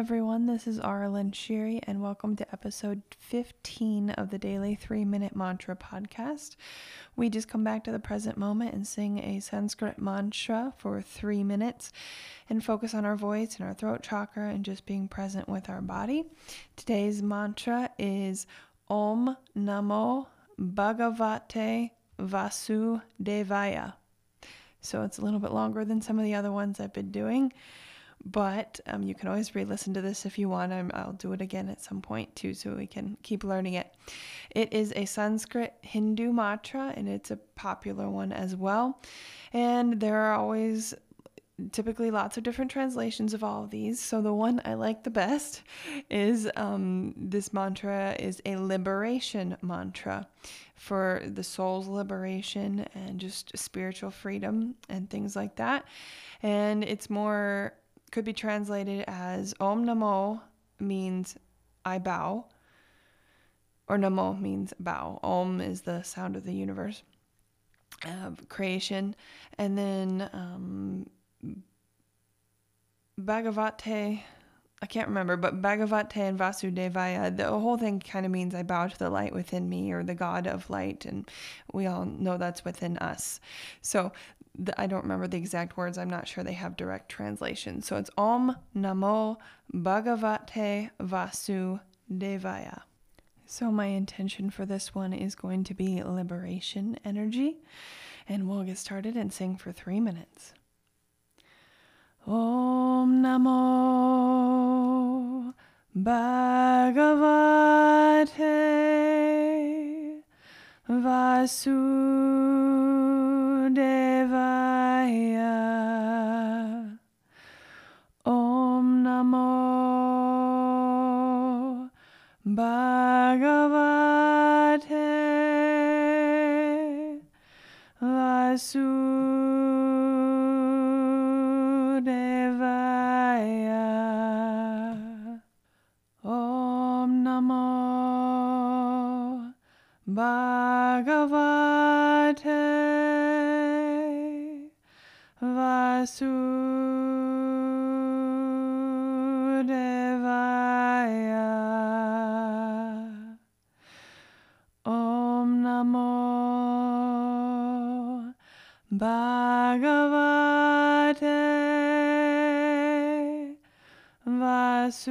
everyone. This is Arlen Shiri, and welcome to episode 15 of the Daily Three Minute Mantra podcast. We just come back to the present moment and sing a Sanskrit mantra for three minutes and focus on our voice and our throat chakra and just being present with our body. Today's mantra is Om Namo Bhagavate Vasudevaya. So it's a little bit longer than some of the other ones I've been doing but um, you can always re-listen to this if you want. i will do it again at some point too, so we can keep learning it. It is a Sanskrit Hindu mantra, and it's a popular one as well. And there are always typically lots of different translations of all of these. So the one I like the best is um, this mantra is a liberation mantra for the soul's liberation and just spiritual freedom and things like that. And it's more could be translated as Om Namo means I bow, or Namo means bow. Om is the sound of the universe, of creation, and then um, Bhagavate. I can't remember, but Bhagavate and Vasudevaya, the whole thing kind of means I bow to the light within me or the God of light, and we all know that's within us. So the, I don't remember the exact words. I'm not sure they have direct translation. So it's Om Namo Bhagavate Vasudevaya. So my intention for this one is going to be liberation energy. And we'll get started and sing for three minutes. Om Namo Bhagavate Vasudevaya Om Namo Bhagavate Vasudevaya. Om Namo Bhagavate Vasudevaya. Om Namo Bhagavate Vasudevaya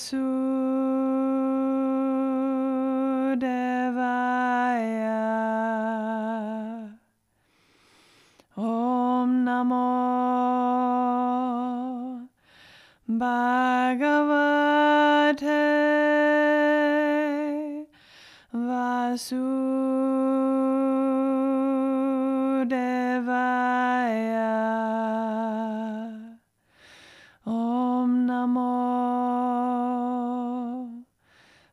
Vasudevaya. Om Namo Bhagavate Vasudevaya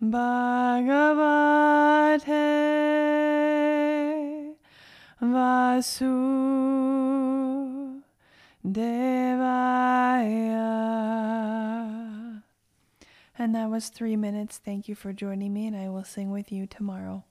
Bhagavate Vasu Devaya. And that was three minutes. Thank you for joining me, and I will sing with you tomorrow.